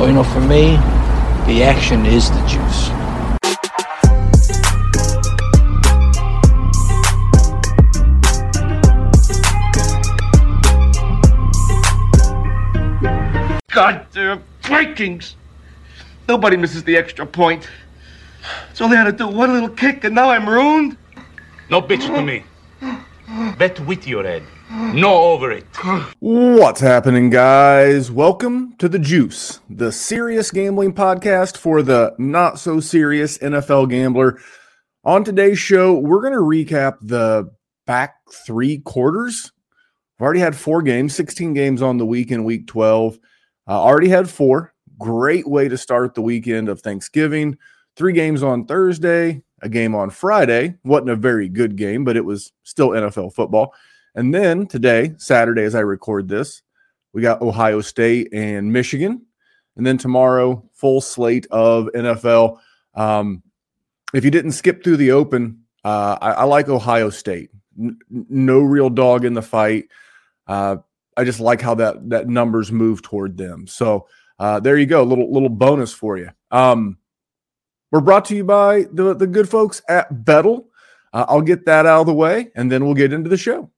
Well, you know, for me, the action is the juice. Goddamn Vikings! Nobody misses the extra point. It's only had to do one little kick, and now I'm ruined. No bitch to me. Bet with your head. No over it. What's happening, guys? Welcome to The Juice, the serious gambling podcast for the not so serious NFL gambler. On today's show, we're going to recap the back three quarters. I've already had four games, 16 games on the week in week 12. I already had four. Great way to start the weekend of Thanksgiving. Three games on Thursday, a game on Friday. Wasn't a very good game, but it was still NFL football. And then today, Saturday, as I record this, we got Ohio State and Michigan. And then tomorrow, full slate of NFL. Um, if you didn't skip through the open, uh, I, I, like Ohio State. N- no real dog in the fight. Uh, I just like how that that numbers move toward them. So uh, there you go, little little bonus for you. Um, we're brought to you by the the good folks at Bettle. Uh, I'll get that out of the way, and then we'll get into the show.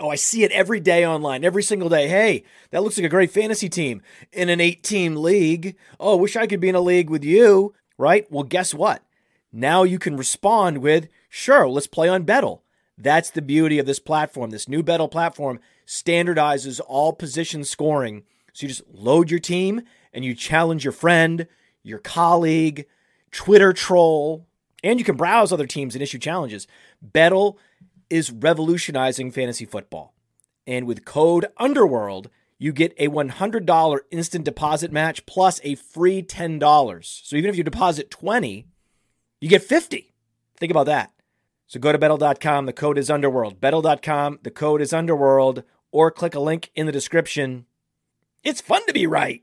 Oh, I see it every day online, every single day. Hey, that looks like a great fantasy team in an eight team league. Oh, wish I could be in a league with you, right? Well, guess what? Now you can respond with, sure, let's play on Bettle. That's the beauty of this platform. This new Bettle platform standardizes all position scoring. So you just load your team and you challenge your friend, your colleague, Twitter troll, and you can browse other teams and issue challenges. Bettle is revolutionizing fantasy football. And with code Underworld, you get a $100 instant deposit match plus a free $10. So even if you deposit 20, you get 50. Think about that. So go to bettle.com, the code is Underworld. Bettle.com, the code is Underworld, or click a link in the description. It's fun to be right.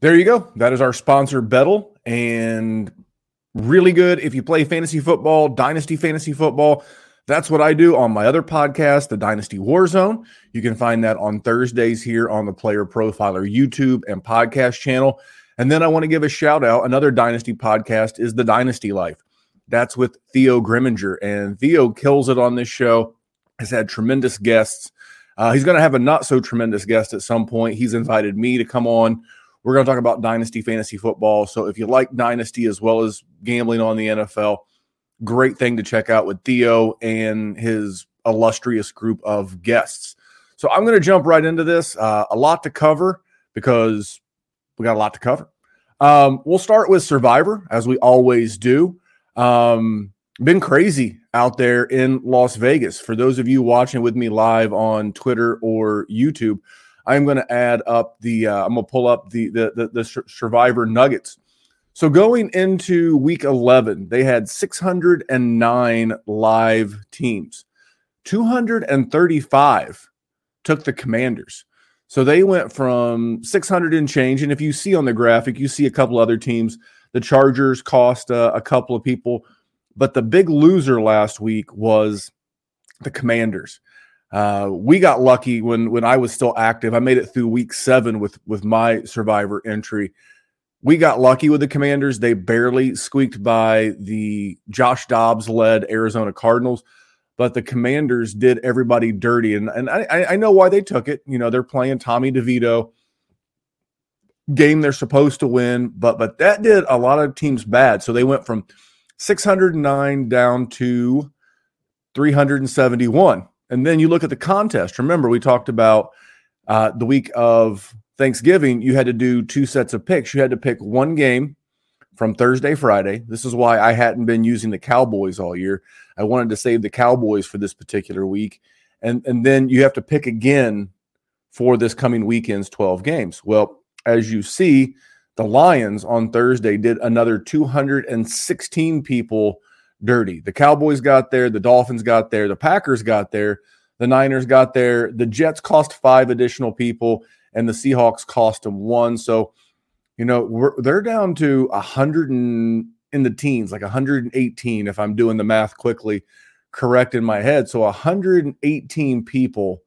There you go. That is our sponsor, Bettle, and really good if you play fantasy football, dynasty fantasy football. That's what I do on my other podcast, the Dynasty Warzone. You can find that on Thursdays here on the Player Profiler YouTube and podcast channel. And then I want to give a shout out. Another Dynasty podcast is The Dynasty Life. That's with Theo Grimminger. And Theo kills it on this show, has had tremendous guests. Uh, he's going to have a not so tremendous guest at some point. He's invited me to come on we're going to talk about dynasty fantasy football. So if you like dynasty as well as gambling on the NFL, great thing to check out with Theo and his illustrious group of guests. So I'm going to jump right into this. Uh, a lot to cover because we got a lot to cover. Um, we'll start with Survivor as we always do. Um, been crazy out there in Las Vegas. For those of you watching with me live on Twitter or YouTube, I'm going to add up the. Uh, I'm going to pull up the the the, the Survivor Nuggets. So going into Week 11, they had 609 live teams. 235 took the Commanders. So they went from 600 and change. And if you see on the graphic, you see a couple other teams. The Chargers cost uh, a couple of people, but the big loser last week was the Commanders. Uh, we got lucky when when I was still active. I made it through week seven with with my survivor entry. We got lucky with the Commanders. They barely squeaked by the Josh Dobbs led Arizona Cardinals, but the Commanders did everybody dirty. And and I, I know why they took it. You know, they're playing Tommy DeVito. game they're supposed to win, but but that did a lot of teams bad. So they went from 609 down to 371. And then you look at the contest. Remember, we talked about uh, the week of Thanksgiving, you had to do two sets of picks. You had to pick one game from Thursday, Friday. This is why I hadn't been using the Cowboys all year. I wanted to save the Cowboys for this particular week. And, and then you have to pick again for this coming weekend's 12 games. Well, as you see, the Lions on Thursday did another 216 people dirty. The Cowboys got there, the Dolphins got there, the Packers got there, the Niners got there, the Jets cost five additional people, and the Seahawks cost them one. So, you know, they're down to a hundred and in the teens, like 118, if I'm doing the math quickly correct in my head. So 118 people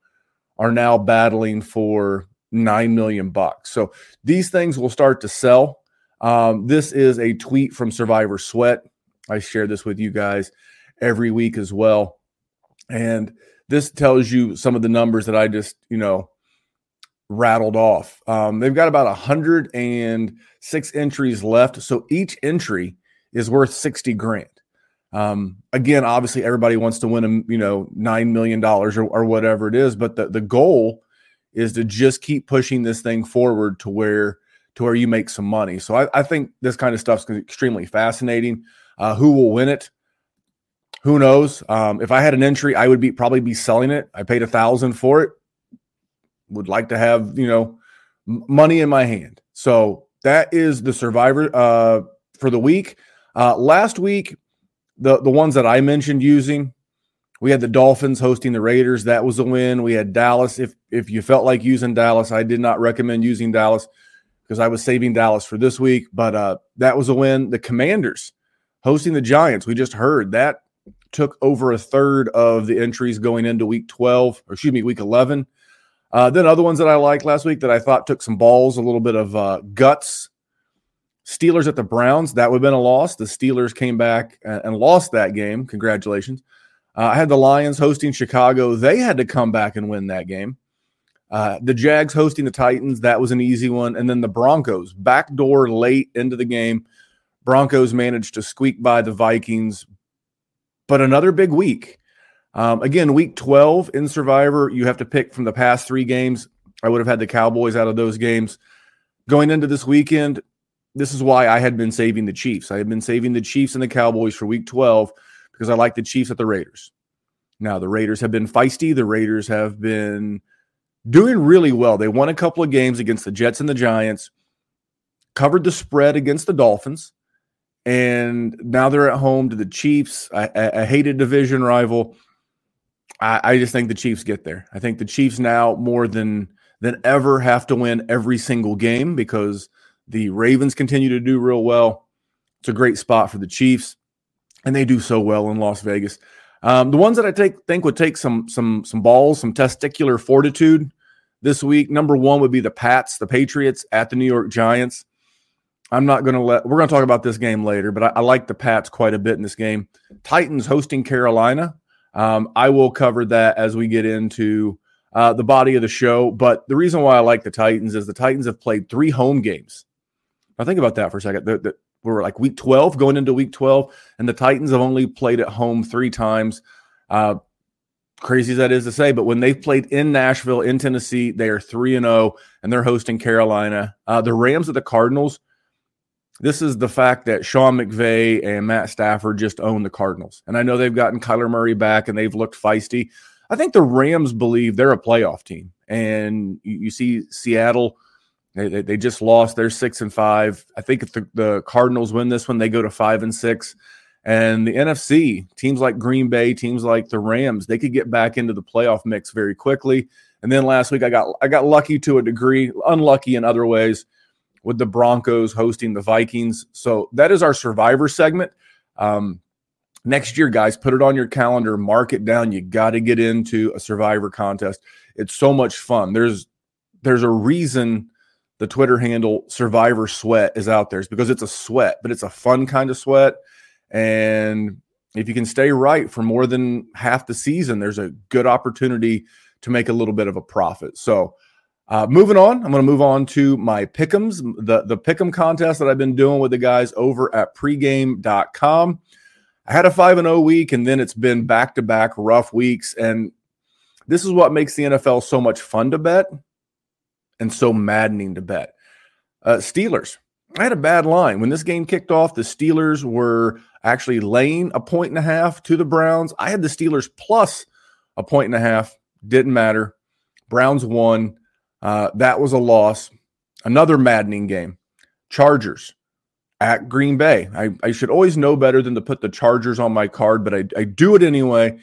are now battling for nine million bucks. So these things will start to sell. Um, this is a tweet from Survivor Sweat. I share this with you guys every week as well. And this tells you some of the numbers that I just, you know, rattled off. Um, they've got about 106 entries left. So each entry is worth 60 grand. Um, again, obviously everybody wants to win a, you know, $9 million or, or whatever it is, but the, the goal is to just keep pushing this thing forward to where to where you make some money. So I, I think this kind of stuff's extremely fascinating. Uh, who will win it? Who knows? Um, if I had an entry, I would be probably be selling it. I paid a thousand for it. Would like to have you know money in my hand. So that is the survivor uh, for the week. Uh, last week, the the ones that I mentioned using we had the Dolphins hosting the Raiders. That was a win. We had Dallas. If if you felt like using Dallas, I did not recommend using Dallas because I was saving Dallas for this week. But uh, that was a win. The Commanders hosting the Giants. We just heard that took over a third of the entries going into week 12, or excuse me, week 11. Uh, then other ones that I liked last week that I thought took some balls, a little bit of uh, guts. Steelers at the Browns. That would have been a loss. The Steelers came back and, and lost that game. Congratulations. Uh, I had the Lions hosting Chicago. They had to come back and win that game. Uh, the Jags hosting the Titans. That was an easy one. And then the Broncos, backdoor late into the game. Broncos managed to squeak by the Vikings. But another big week. Um, again, week 12 in Survivor, you have to pick from the past three games. I would have had the Cowboys out of those games. Going into this weekend, this is why I had been saving the Chiefs. I had been saving the Chiefs and the Cowboys for week 12 because I like the Chiefs at the Raiders. Now, the Raiders have been feisty. The Raiders have been doing really well. They won a couple of games against the Jets and the Giants, covered the spread against the Dolphins, and now they're at home to the Chiefs, a, hated division rival. I, I just think the Chiefs get there. I think the Chiefs now more than than ever have to win every single game because the Ravens continue to do real well. It's a great spot for the Chiefs and they do so well in Las Vegas. Um, the ones that I take think would take some some some balls, some testicular fortitude this week. Number one would be the Pats, the Patriots at the New York Giants. I'm not going to let. We're going to talk about this game later, but I, I, like the Pats quite a bit in this game. Titans hosting Carolina. Um, I will cover that as we get into uh, the body of the show. But the reason why I like the Titans is the Titans have played three home games. Now think about that for a second. The, the, we're like week 12 going into week 12 and the titans have only played at home three times uh, crazy as that is to say but when they've played in nashville in tennessee they are 3 and 0 and they're hosting carolina uh, the rams of the cardinals this is the fact that sean mcvay and matt stafford just own the cardinals and i know they've gotten kyler murray back and they've looked feisty i think the rams believe they're a playoff team and you, you see seattle they, they, just lost. They're six and five. I think if the, the Cardinals win this one, they go to five and six. And the NFC teams like Green Bay, teams like the Rams, they could get back into the playoff mix very quickly. And then last week, I got I got lucky to a degree, unlucky in other ways, with the Broncos hosting the Vikings. So that is our Survivor segment. Um, next year, guys, put it on your calendar, mark it down. You got to get into a Survivor contest. It's so much fun. There's there's a reason the Twitter handle Survivor Sweat is out there. It's because it's a sweat, but it's a fun kind of sweat. And if you can stay right for more than half the season, there's a good opportunity to make a little bit of a profit. So Uh, moving on, I'm going to move on to my pick'ems, the the pick'em contest that I've been doing with the guys over at pregame.com. I had a 5 and 0 week and then it's been back-to-back rough weeks and this is what makes the NFL so much fun to bet and so maddening to bet. Uh, Steelers. I had a bad line. When this game kicked off, the Steelers were actually laying a point and a half to the Browns. I had the Steelers plus a point and a half. Didn't matter. Browns won. Uh, that was a loss. Another maddening game. Chargers at Green Bay. I, I should always know better than to put the Chargers on my card, but I, I do it anyway.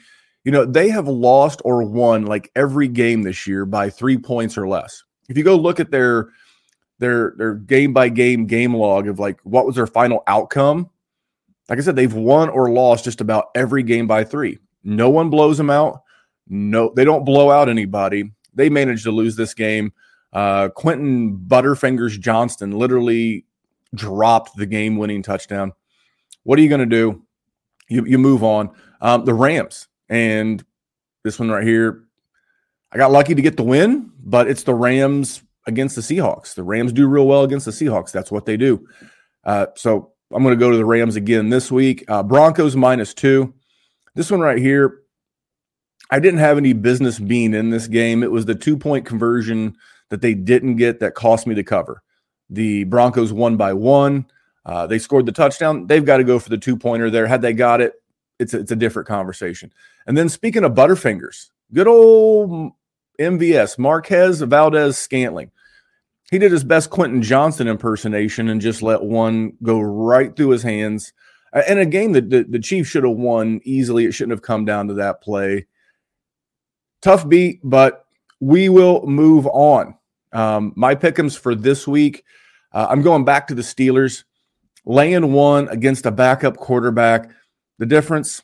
You know, they have lost or won like every game this year by three points or less. If you go look at their their their game by game game log of like what was their final outcome, like I said, they've won or lost just about every game by three. No one blows them out. No, they don't blow out anybody. They managed to lose this game. Uh, Quentin Butterfingers Johnston literally dropped the game winning touchdown. What are you going to do? You, you move on. Um, the Rams, and this one right here, I got lucky to get the win, but it's the Rams against the Seahawks. The Rams do real well against the Seahawks. That's what they do. Uh, so I'm going to go to the Rams again this week. Uh, Broncos minus two. This one right here, I didn't have any business being in this game. It was the two point conversion that they didn't get that cost me the cover. The Broncos won by one. Uh, they scored the touchdown. They've got to go for the two pointer there. Had they got it, it's a, it's a different conversation. And then speaking of Butterfingers, good old MVS, Marquez Valdes Scantling. He did his best Quentin Johnston impersonation and just let one go right through his hands. And a game that the, the Chiefs should have won easily. It shouldn't have come down to that play. Tough beat, but we will move on. Um, my pickums for this week, uh, I'm going back to the Steelers, laying one against a backup quarterback. The difference,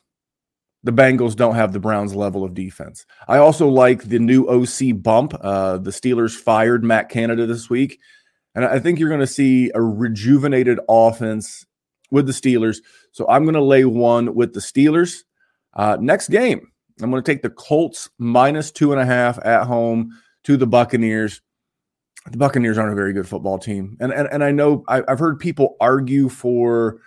the Bengals don't have the Browns level of defense. I also like the new OC bump. Uh, the Steelers fired Matt Canada this week. And I think you're going to see a rejuvenated offense with the Steelers. So I'm going to lay one with the Steelers. Uh, next game, I'm going to take the Colts minus two and a half at home to the Buccaneers the Buccaneers aren't a very good football team, and and, and I know I, have heard people argue for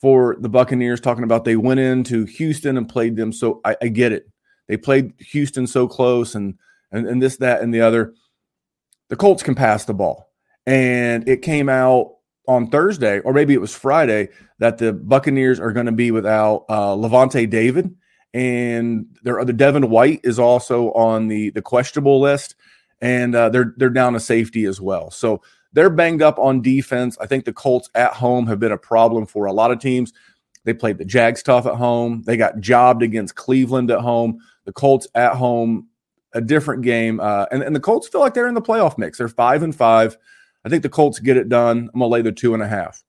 for the Buccaneers, talking about they went into Houston and played them. So I, I get it. They played Houston so close, and and and this, that, and the other. The Colts can pass the ball, and it came out on Thursday, or maybe it was Friday, that the Buccaneers are going to be without uh, Lavonte David, and their other Devin White is also on the the questionable list and uh, they're they're down a safety as well. So they're banged up on defense. I think the Colts at home have been a problem for a lot of teams. They played the Jags tough at home. They got jobbed against Cleveland at home. The Colts at home, a different game. Uh, and, and the Colts feel like they're in the playoff mix. They're five and five. I think the Colts get it done. I'm gonna lay the two and a half.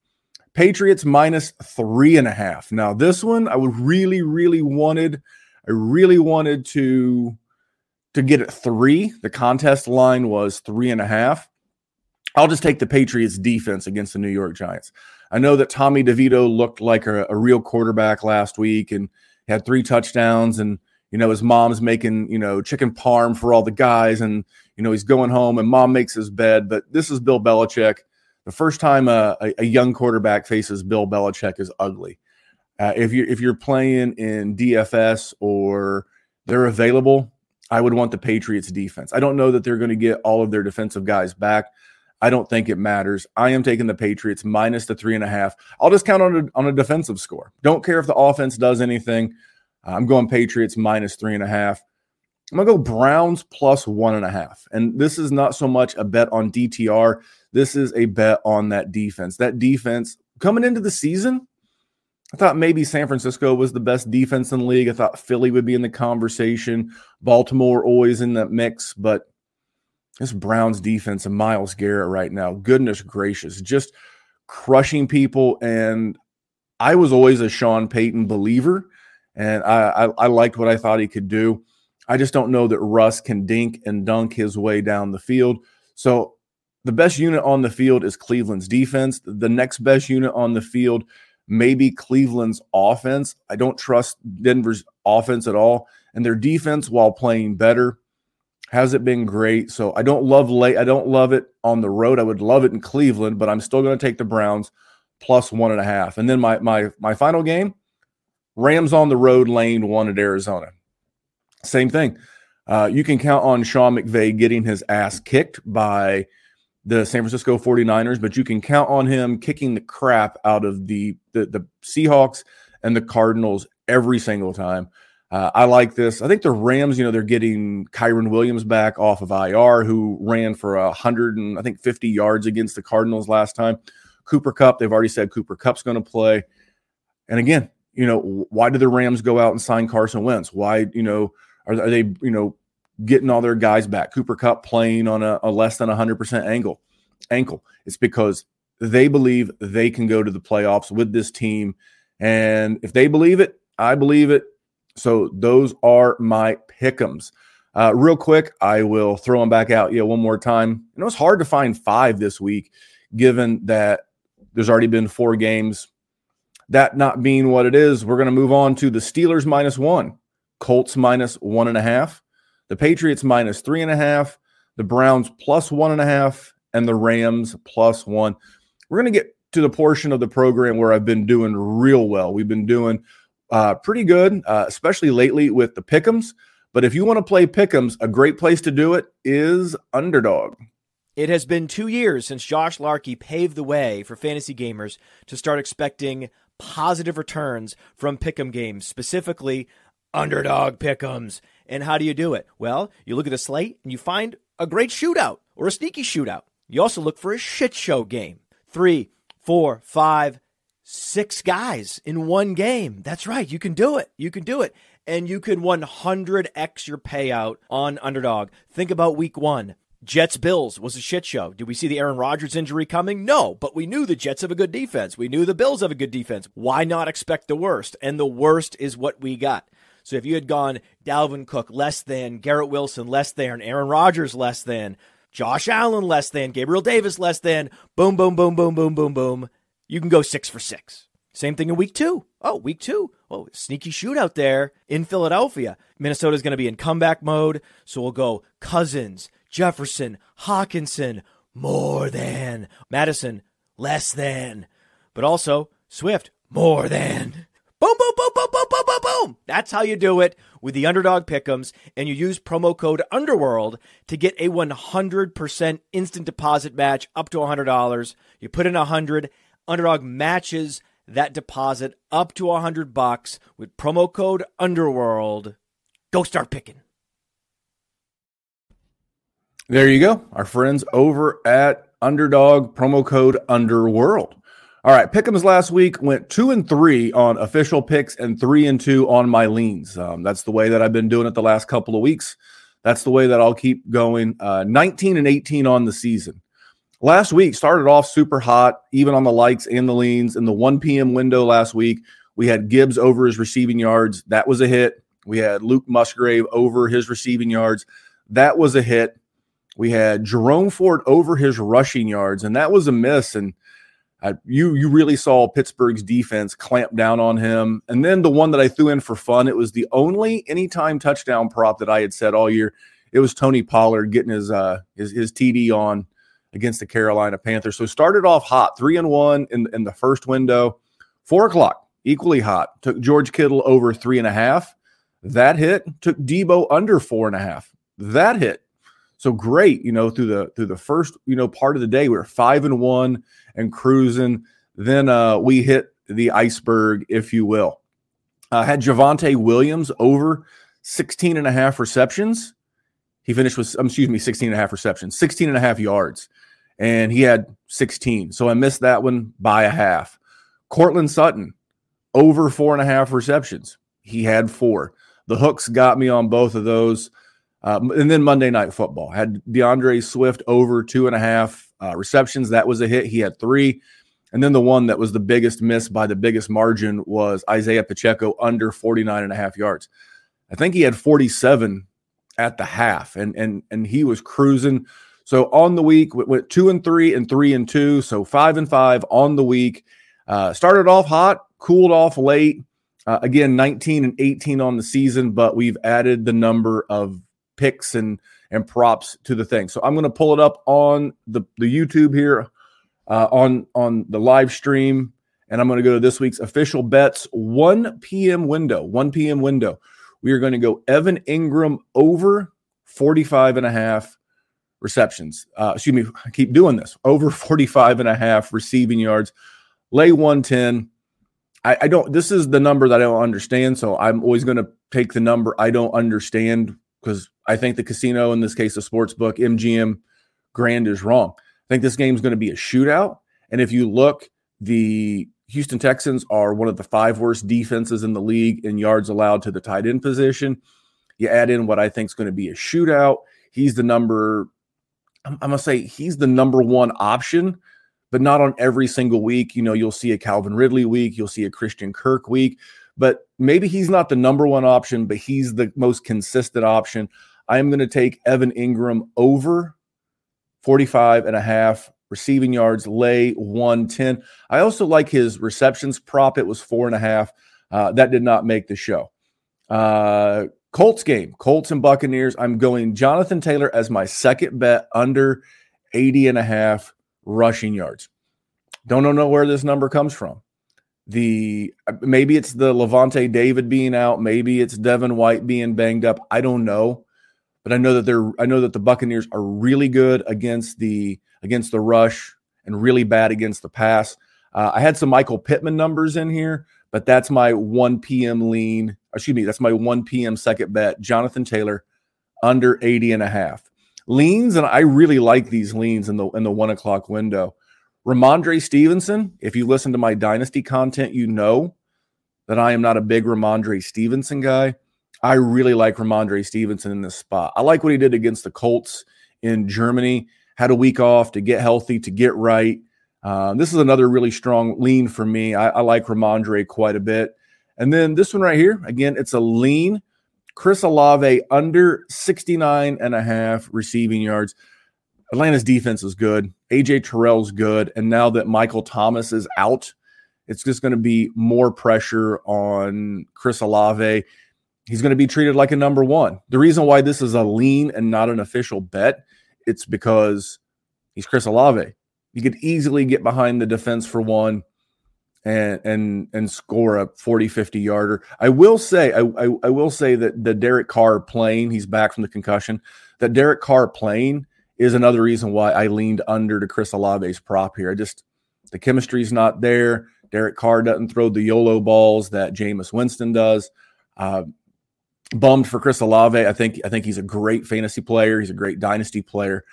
Patriots minus three and a half. Now, this one I would really, really wanted. I really wanted to to get it three. The contest line was three and a half. I'll just take the Patriots defense against the New York Giants. I know that Tommy DeVito looked like a, a real quarterback last week and had three touchdowns and you know his mom's making you know chicken parm for all the guys and you know he's going home and mom makes his bed but this is bill belichick the first time a, a young quarterback faces bill belichick is ugly uh, if you if you're playing in dfs or they're available I would want the Patriots defense. I don't know that they're going to get all of their defensive guys back. I don't think it matters. I am taking the Patriots minus the three and a half. I'll just count on a, on a defensive score. Don't care if the offense does anything. I'm going Patriots minus three and a half. I'm going to go Browns plus one and a half. And this is not so much a bet on DTR. This is a bet on that defense. That defense coming into the season, I thought maybe San Francisco was the best defense in the league. I thought Philly would be in the conversation. Baltimore always in that mix, but this Browns defense and Myles Garrett right now, goodness gracious, just crushing people. And I was always a Sean Payton believer, and I, I, I liked what I thought he could do. I just don't know that Russ can dink and dunk his way down the field. So the best unit on the field is Cleveland's defense. The next best unit on the field maybe Cleveland's offense. I don't trust Denver's offense at all. And their defense, while playing better, Hasn't been great. So I don't love late. I don't love it on the road. I would love it in Cleveland, but I'm still going to take the Browns plus one and a half. And then my my my final game, Rams on the road, lane one at Arizona. Same thing. Uh, you can count on Sean McVay getting his ass kicked by the San Francisco 49ers, but you can count on him kicking the crap out of the the, the Seahawks and the Cardinals every single time. Uh, I like this. I think the Rams, you know, they're getting Kyren Williams back off of IR, who ran for a hundred and I think 50 yards against the Cardinals last time. Cooper Kupp, they've already said Cooper Kupp's going to play. And again, you know, why did the Rams go out and sign Carson Wentz? Why, you know, are, are they, you know, getting all their guys back? Cooper Kupp playing on a, a less than 100% angle, ankle. It's because they believe they can go to the playoffs with this team. And if they believe it, I believe it. So those are my pickums. Uh, real quick, I will throw them back out. Yeah, one more time. And it was hard to find five this week, given that there's already been four games. That not being what it is, we're going to move on to the Steelers minus one, Colts minus one and a half, the Patriots minus three and a half, the Browns plus one and a half, and the Rams plus one. We're going to get to the portion of the program where I've been doing real well. We've been doing uh, pretty good, uh, especially lately with the pickums. But if you want to play pickums, a great place to do it is underdog. It has been two years since Josh Larkey paved the way for fantasy gamers to start expecting positive returns from pick'em games, specifically underdog pick'ems. And how do you do it? Well, you look at the slate and you find a great shootout or a sneaky shootout. You also look for a shit show game. Three, four, five, six guys in one game. That's right. You can do it. You can do it. And you can 100x your payout on underdog. Think about week one. Jets Bills was a shit show. Did we see the Aaron Rodgers injury coming? No, but we knew the Jets have a good defense. We knew the Bills have a good defense. Why not expect the worst? And the worst is what we got. So if you had gone Dalvin Cook less than, Garrett Wilson less than, Aaron Rodgers less than, Josh Allen less than, Gabriel Davis less than, boom, boom, boom, boom, boom, boom, boom, you can go six for six. Same thing in week two. Oh, week two. Oh, sneaky shootout there in Philadelphia. Minnesota's going to be in comeback mode. So we'll go Cousins, Jefferson, Hockenson, more than. Mattison, less than. But also Swift, more than. Boom, boom, boom, boom, That's how you do it with the underdog pickums. And you use promo code Underworld to get a 100% instant deposit match up to $100. You put in 100 Underdog matches that deposit up to a hundred bucks with promo code Underworld. Go start picking. There you go. Our friends over at Underdog, promo code Underworld. All right, Pickums last week went two and three on official picks and three and two on my leans. Um, that's the way that I've been doing it the last couple of weeks. That's the way that I'll keep going. Uh, 19 and 18 on the season. Last week started off super hot, even on the likes and the leans. In the 1 p.m. window last week, we had Gibbs over his receiving yards. That was a hit. We had Luke Musgrave over his receiving yards. That was a hit. We had Jerome Ford over his rushing yards, and that was a miss. And you you really saw Pittsburgh's defense clamp down on him. And then the one that I threw in for fun, it was the only anytime touchdown prop that I had said all year. It was Tony Pollard getting his uh his, his TD on against the Carolina Panthers. So started off hot, three and one in, in the first window. Four o'clock, equally hot. Took George Kittle over three and a half. That hit. Took Deebo under four and a half. That hit. So great, you know, through the through the first, you know, part of the day, we were five and one and cruising. Then uh we hit the iceberg, if you will. Uh, had Javonte Williams over 16 and a half receptions. He finished with, um, excuse me, 16 and a half receptions, 16 and a half yards and he had 16. So I missed that one by a half. Courtland Sutton, over four and a half receptions. He had four. The hooks got me on both of those. Um, and then Monday Night Football had D'Andre Swift over two and a half uh, receptions. That was a hit. He had three. And then the one that was the biggest miss by the biggest margin was Isaiah Pacheco under 49 and a half yards. I think he had 47 at the half and and and he was cruising so on the week, went two and three and three and two. So five and five on the week. Uh, started off hot, cooled off late. Uh, again, 19 and 18 on the season, but we've added the number of picks and and props to the thing. So I'm going to pull it up on the, the YouTube here uh, on on the live stream, and I'm going to go to this week's official bets 1 p.m. window. 1 p.m. window. We are going to go Evan Engram over 45 and a half receptions. Uh, excuse me, I keep doing this over 45 and a half receiving yards, lay 110. I, I don't, this is the number that I don't understand. So I'm always going to take the number I don't understand because I think the casino, in this case, the sports book, MGM Grand is wrong. I think this game is going to be a shootout. And if you look, the Houston Texans are one of the five worst defenses in the league in yards allowed to the tight end position. You add in what I think is going to be a shootout. He's the number, I'm, going to say he's the number one option, but not on every single week. You know, you'll see a Calvin Ridley week, you'll see a Christian Kirk week, but maybe he's not the number one option, but he's the most consistent option. I am going to take Evan Engram over 45 and a half receiving yards, lay 110. I also like his receptions prop. It was four and a half. Uh, that did not make the show. Uh, Colts game, Colts and Buccaneers. I'm going Jonathan Taylor as my second bet under 80 and a half rushing yards. Don't know where this number comes from. The maybe it's the Lavonte David being out, maybe it's Devin White being banged up. I don't know, but I know that they're I know that the Buccaneers are really good against the against the rush and really bad against the pass. Uh, I had some Michael Pittman numbers in here, but that's my 1 p.m. lean. Excuse me, that's my 1 p.m. second bet. Jonathan Taylor under 80 and a half. Leans, and I really like these leans in the in the one o'clock window. Rhamondre Stevenson, if you listen to my dynasty content, you know that I am not a big Rhamondre Stevenson guy. I really like Rhamondre Stevenson in this spot. I like what he did against the Colts in Germany. Had a week off to get healthy, to get right. Uh, this is another really strong lean for me. I, I like Rhamondre quite a bit. And then this one right here, again, it's a lean. Chris Olave under 69 and a half receiving yards. Atlanta's defense is good. AJ Terrell's good. And now that Michael Thomas is out, it's just going to be more pressure on Chris Olave. He's going to be treated like a number one. The reason why this is a lean and not an official bet, it's because he's Chris Olave. You could easily get behind the defense for one and and and score a 40 50 yarder. I will say I, I, I will say that the Derek Carr playing, he's back from the concussion. That Derek Carr playing is another reason why I leaned under to Chris Olave's prop here. I just the chemistry's not there. Derek Carr doesn't throw the YOLO balls that Jameis Winston does. Uh, bummed for Chris Olave. I think I think he's a great fantasy player. He's a great dynasty player,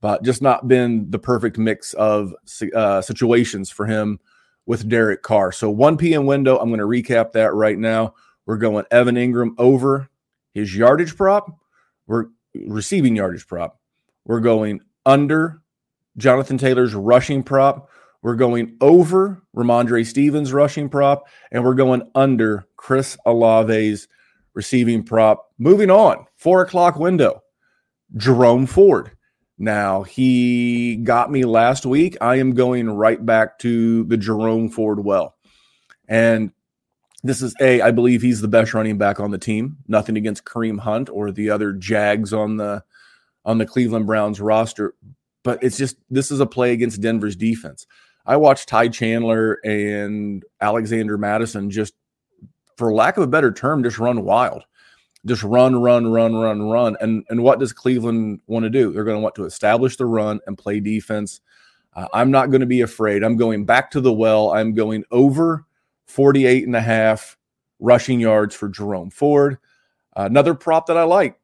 but just not been the perfect mix of uh, situations for him with Derek Carr. So 1 p.m. window. I'm going to recap that right now. We're going Evan Engram over his yardage prop. We're receiving yardage prop. We're going under Jonathan Taylor's rushing prop. We're going over Rhamondre Stevens' rushing prop, and we're going under Chris Olave's receiving prop. Moving on, four o'clock window. Jerome Ford. Now, he got me last week. I am going right back to the Jerome Ford well. And this is A, I believe he's the best running back on the team. Nothing against Kareem Hunt or the other Jags on the on the Cleveland Browns roster, but it's just this is a play against Denver's defense. I watched Ty Chandler and Alexander Mattison just for lack of a better term, just run wild. Just run, run, run, run, run. And and what does Cleveland want to do? They're going to want to establish the run and play defense. Uh, I'm not going to be afraid. I'm going back to the well. I'm going over 48 and a half rushing yards for Jerome Ford. Uh, another prop that I like.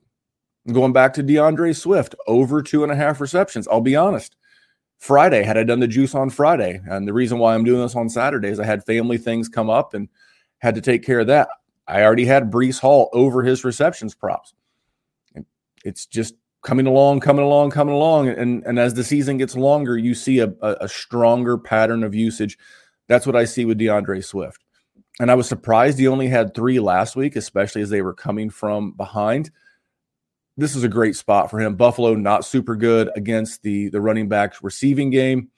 Going back to D'Andre Swift, over two and a half receptions. I'll be honest. Friday, had I done the juice on Friday, and the reason why I'm doing this on Saturdays, is I had family things come up and had to take care of that. I already had Breece Hall over his receptions props. It's just coming along, coming along, coming along. And, and as the season gets longer, you see a, a stronger pattern of usage. That's what I see with D'Andre Swift. And I was surprised he only had three last week, especially as they were coming from behind. This is a great spot for him. Buffalo not super good against the the running backs receiving game,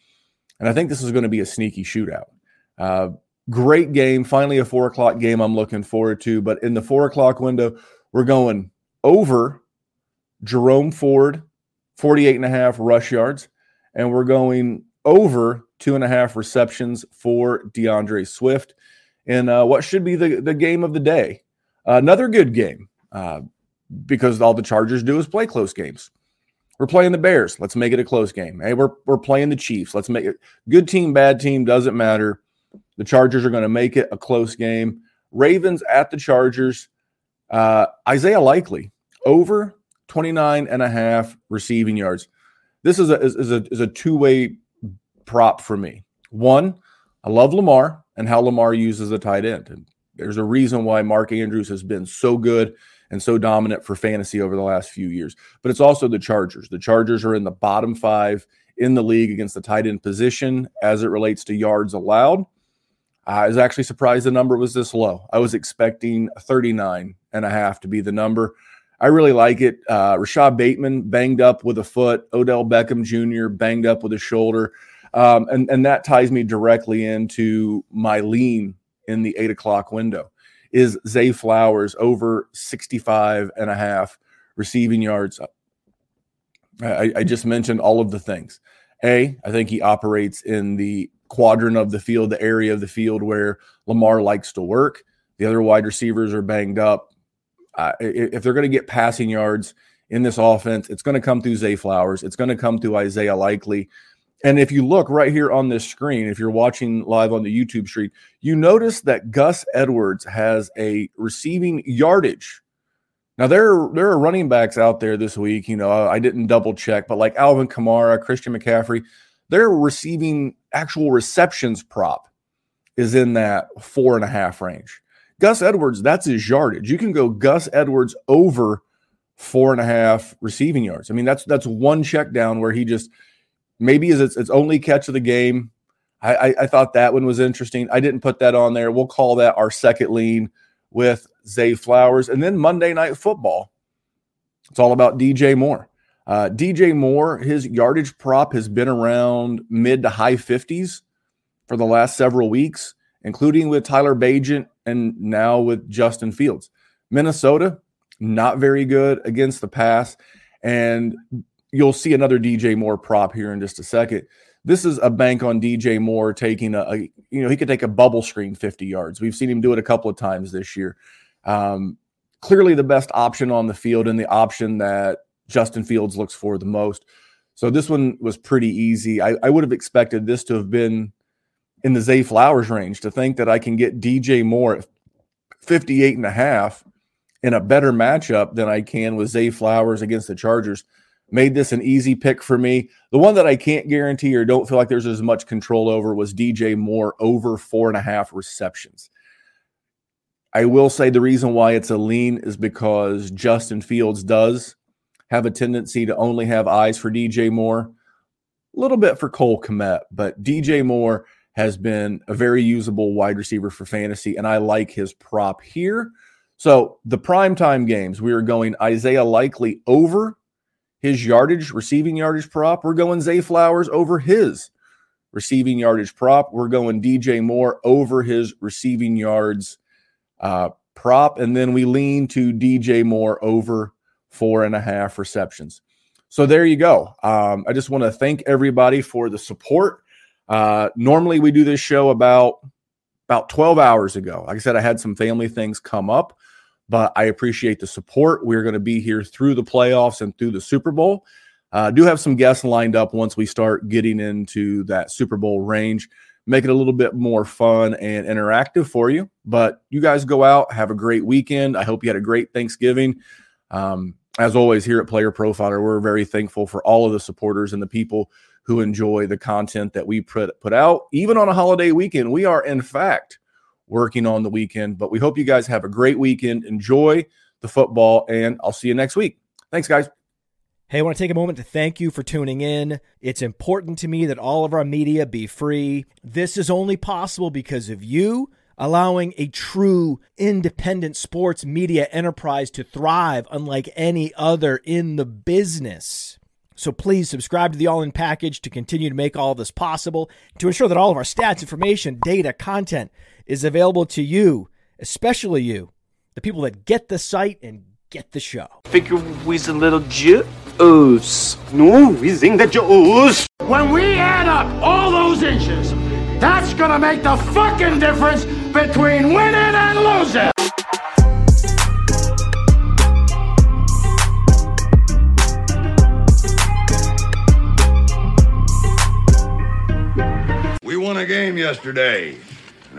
and I think this is going to be a sneaky shootout. Uh, Great game. Finally, a four o'clock game I'm looking forward to. But in the four o'clock window, we're going over Jerome Ford, 48 and a half rush yards. And we're going over two and a half receptions for D'Andre Swift in uh, what should be the, the game of the day. Uh, another good game uh, because all the Chargers do is play close games. We're playing the Bears. Let's make it a close game. Hey, we're, we're playing the Chiefs. Let's make it good team, bad team, doesn't matter. The Chargers are going to make it a close game. Ravens at the Chargers. Uh, Isaiah Likely over 29 and a half receiving yards. This is a, is, a, is a two way prop for me. One, I love Lamar and how Lamar uses the tight end. And there's a reason why Mark Andrews has been so good and so dominant for fantasy over the last few years. But it's also the Chargers. The Chargers are in the bottom five in the league against the tight end position as it relates to yards allowed. I was actually surprised the number was this low. I was expecting 39 and a half to be the number. I really like it. Uh, Rashod Bateman banged up with a foot. Odell Beckham Jr. banged up with a shoulder. Um, and, and that ties me directly into my lean in the eight o'clock window is Zay Flowers over 65 and a half receiving yards. I, I just mentioned all of the things. A, I think he operates in the quadrant of the field, the area of the field where Lamar likes to work. The other wide receivers are banged up. Uh, if they're going to get passing yards in this offense, it's going to come through Zay Flowers. It's going to come through Isaiah Likely. And if you look right here on this screen, if you're watching live on the YouTube stream, you notice that Gus Edwards has a receiving yardage. Now there there are running backs out there this week. You know, I didn't double check, but like Alvin Kamara, Christian McCaffrey, their receiving actual receptions prop is in that four and a half range. Gus Edwards, that's his yardage. You can go Gus Edwards over four and a half receiving yards. I mean, that's that's one check down where he just maybe is its, its only catch of the game. I, I, I thought that one was interesting. I didn't put that on there. We'll call that our second lean with Zay Flowers. And then Monday Night Football. It's all about DJ Moore. Uh, DJ Moore, his yardage prop has been around mid to high 50s for the last several weeks, including with Tyler Bagent and now with Justin Fields. Minnesota, not very good against the pass. And you'll see another DJ Moore prop here in just a second. This is a bank on DJ Moore taking a, a, you know, he could take a bubble screen 50 yards. We've seen him do it a couple of times this year. Um, clearly the best option on the field and the option that Justin Fields looks for the most. So this one was pretty easy. I, I would have expected this to have been in the Zay Flowers range to think that I can get DJ Moore at 58 and a half in a better matchup than I can with Zay Flowers against the Chargers made this an easy pick for me. The one that I can't guarantee or don't feel like there's as much control over was DJ Moore over four and a half receptions. I will say the reason why it's a lean is because Justin Fields does have a tendency to only have eyes for DJ Moore, a little bit for Cole Kmet, but DJ Moore has been a very usable wide receiver for fantasy, and I like his prop here. So the primetime games, we are going Isaiah Likely over his yardage, receiving yardage prop. We're going Zay Flowers over his receiving yardage prop. We're going DJ Moore over his receiving yards uh, prop. And then we lean to DJ Moore over four and a half receptions. So there you go. Um, I just want to thank everybody for the support. Uh, normally we do this show about about 12 hours ago. Like I said, I had some family things come up but I appreciate the support. We're going to be here through the playoffs and through the Super Bowl. Uh, do have some guests lined up once we start getting into that Super Bowl range, make it a little bit more fun and interactive for you. But you guys go out, have a great weekend. I hope you had a great Thanksgiving. Um, as always, here at Player Profiler, we're very thankful for all of the supporters and the people who enjoy the content that we put put out, even on a holiday weekend. We are, in fact, working on the weekend. But we hope you guys have a great weekend. Enjoy the football, and I'll see you next week. Thanks, guys. Hey, I want to take a moment to thank you for tuning in. It's important to me that all of our media be free. This is only possible because of you allowing a true independent sports media enterprise to thrive unlike any other in the business. So please subscribe to the All In package to continue to make all this possible, to ensure that all of our stats, information, data, content is available to you, especially you, the people that get the site and get the show. Figure we's a little juice. No, we sing the Jews. When we add up all those inches, that's gonna make the fucking difference between winning and losing. We won a game yesterday.